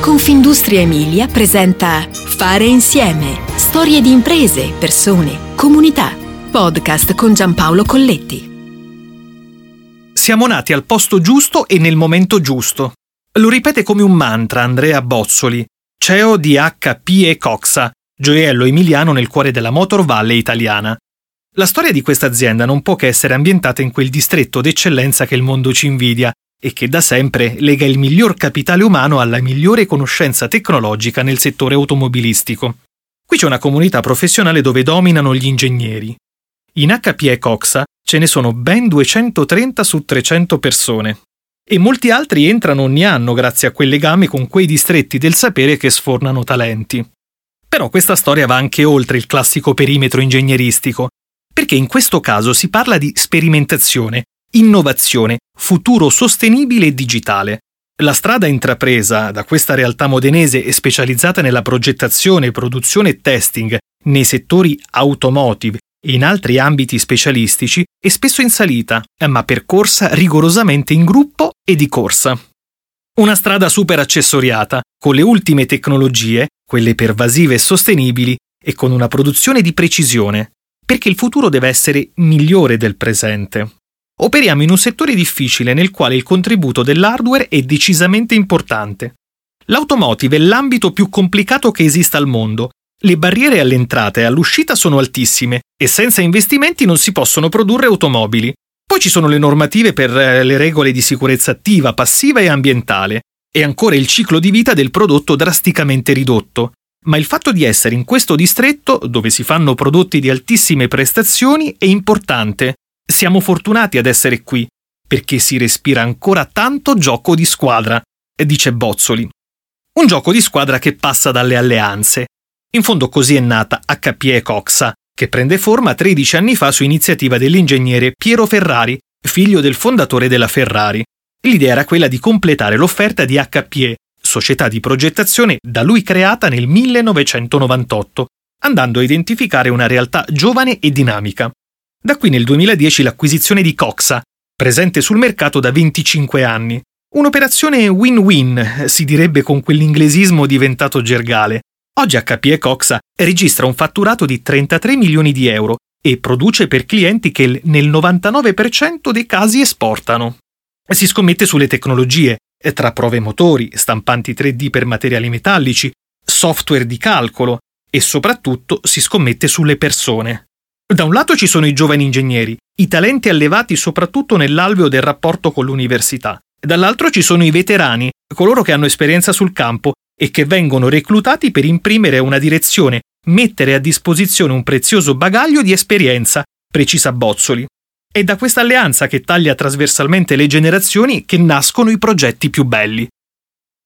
Confindustria Emilia presenta Fare insieme. Storie di imprese, persone, comunità. Podcast con Giampaolo Colletti. Siamo nati al posto giusto e nel momento giusto. Lo ripete come un mantra Andrea Bozzoli, CEO di HP e Coxa, gioiello emiliano nel cuore della Motor Valley italiana. La storia di questa azienda non può che essere ambientata in quel distretto d'eccellenza che il mondo ci invidia e che da sempre lega il miglior capitale umano alla migliore conoscenza tecnologica nel settore automobilistico. Qui c'è una comunità professionale dove dominano gli ingegneri. In HP e Coxa ce ne sono ben 230 su 300 persone. E molti altri entrano ogni anno grazie a quel legame con quei distretti del sapere che sfornano talenti. Però questa storia va anche oltre il classico perimetro ingegneristico, perché in questo caso si parla di sperimentazione, innovazione, futuro sostenibile e digitale. La strada intrapresa da questa realtà modenese e specializzata nella progettazione, produzione e testing nei settori automotive e in altri ambiti specialistici è spesso in salita, ma percorsa rigorosamente in gruppo e di corsa. Una strada super accessoriata, con le ultime tecnologie, quelle pervasive e sostenibili, e con una produzione di precisione, perché il futuro deve essere migliore del presente. Operiamo in un settore difficile nel quale il contributo dell'hardware è decisamente importante. L'automotive è l'ambito più complicato che esista al mondo. Le barriere all'entrata e all'uscita sono altissime e senza investimenti non si possono produrre automobili. Poi ci sono le normative per eh, le regole di sicurezza attiva, passiva e ambientale, e ancora il ciclo di vita del prodotto drasticamente ridotto. Ma il fatto di essere in questo distretto, dove si fanno prodotti di altissime prestazioni, è importante. Siamo fortunati ad essere qui, perché si respira ancora tanto gioco di squadra, dice Bozzoli. Un gioco di squadra che passa dalle alleanze. In fondo così è nata HPE Coxa, che prende forma 13 anni fa su iniziativa dell'ingegnere Piero Ferrari, figlio del fondatore della Ferrari. L'idea era quella di completare l'offerta di HPE, società di progettazione da lui creata nel 1998, andando a identificare una realtà giovane e dinamica. Da qui nel 2010 l'acquisizione di Coxa, presente sul mercato da 25 anni. Un'operazione win-win, si direbbe con quell'inglesismo diventato gergale. Oggi HPE Coxa registra un fatturato di 33 milioni di euro e produce per clienti che nel 99% dei casi esportano. Si scommette sulle tecnologie, tra prove motori, stampanti 3D per materiali metallici, software di calcolo e soprattutto si scommette sulle persone. Da un lato ci sono i giovani ingegneri, i talenti allevati soprattutto nell'alveo del rapporto con l'università, dall'altro ci sono i veterani, coloro che hanno esperienza sul campo e che vengono reclutati per imprimere una direzione, mettere a disposizione un prezioso bagaglio di esperienza, precisa Bozzoli. È da questa alleanza che taglia trasversalmente le generazioni che nascono i progetti più belli.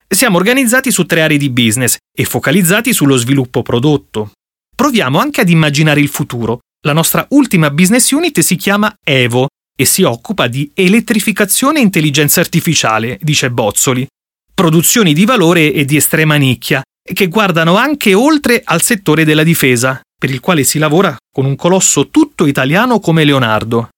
Siamo organizzati su tre aree di business e focalizzati sullo sviluppo prodotto. Proviamo anche ad immaginare il futuro. La nostra ultima business unit si chiama Evo e si occupa di elettrificazione e intelligenza artificiale, dice Bozzoli. Produzioni di valore e di estrema nicchia, che guardano anche oltre al settore della difesa, per il quale si lavora con un colosso tutto italiano come Leonardo.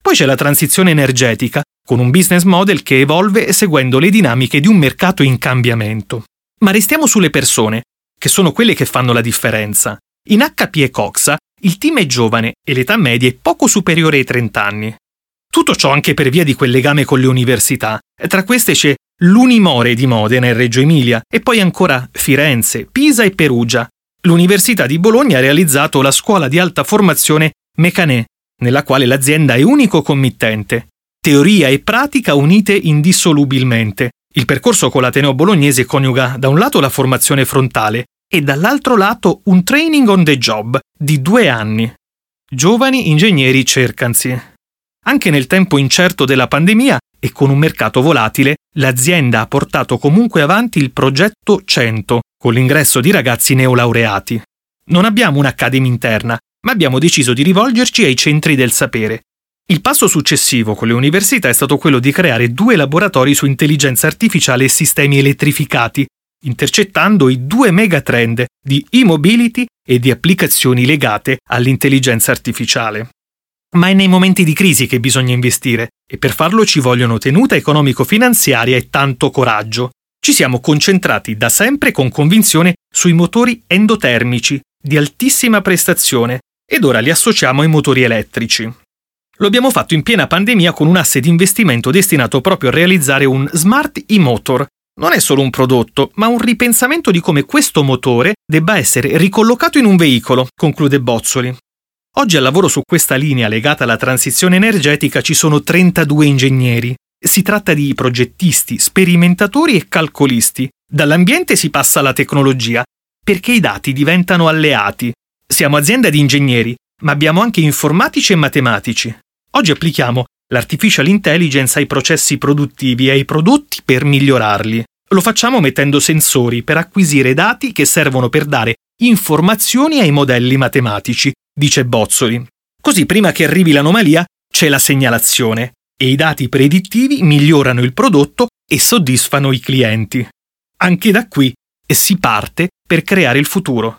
Poi c'è la transizione energetica, con un business model che evolve seguendo le dinamiche di un mercato in cambiamento. Ma restiamo sulle persone, che sono quelle che fanno la differenza. In HP e Coxa il team è giovane e l'età media è poco superiore ai 30 anni. Tutto ciò anche per via di quel legame con le università. Tra queste c'è l'Unimore di Modena e Reggio Emilia e poi ancora Firenze, Pisa e Perugia. L'Università di Bologna ha realizzato la scuola di alta formazione Mecanè, nella quale l'azienda è unico committente. Teoria e pratica unite indissolubilmente. Il percorso con l'Ateneo bolognese coniuga da un lato la formazione frontale e dall'altro lato un training on the job di due anni. Giovani ingegneri cercansi. Anche nel tempo incerto della pandemia e con un mercato volatile, l'azienda ha portato comunque avanti il progetto 100, con l'ingresso di ragazzi neolaureati. Non abbiamo un'accademia interna, ma abbiamo deciso di rivolgerci ai centri del sapere. Il passo successivo con le università è stato quello di creare due laboratori su intelligenza artificiale e sistemi elettrificati, intercettando i due megatrend di e-mobility e di applicazioni legate all'intelligenza artificiale. Ma è nei momenti di crisi che bisogna investire e per farlo ci vogliono tenuta economico-finanziaria e tanto coraggio. ci siamo concentrati da sempre con convinzione sui motori endotermici di altissima prestazione ed ora li associamo ai motori elettrici. Lo abbiamo fatto in piena pandemia con un asse di investimento destinato proprio a realizzare un Smart e-motor. Non è solo un prodotto, ma un ripensamento di come questo motore debba essere ricollocato in un veicolo, conclude Bozzoli. Oggi al lavoro su questa linea legata alla transizione energetica ci sono 32 ingegneri. Si tratta di progettisti, sperimentatori e calcolisti. Dall'ambiente si passa alla tecnologia, perché i dati diventano alleati. Siamo azienda di ingegneri, ma abbiamo anche informatici e matematici. Oggi applichiamo l'artificial intelligence ai processi produttivi e ai prodotti per migliorarli. Lo facciamo mettendo sensori per acquisire dati che servono per dare informazioni ai modelli matematici, dice Bozzoli. Così prima che arrivi l'anomalia c'è la segnalazione e i dati predittivi migliorano il prodotto e soddisfano i clienti. Anche da qui si parte per creare il futuro.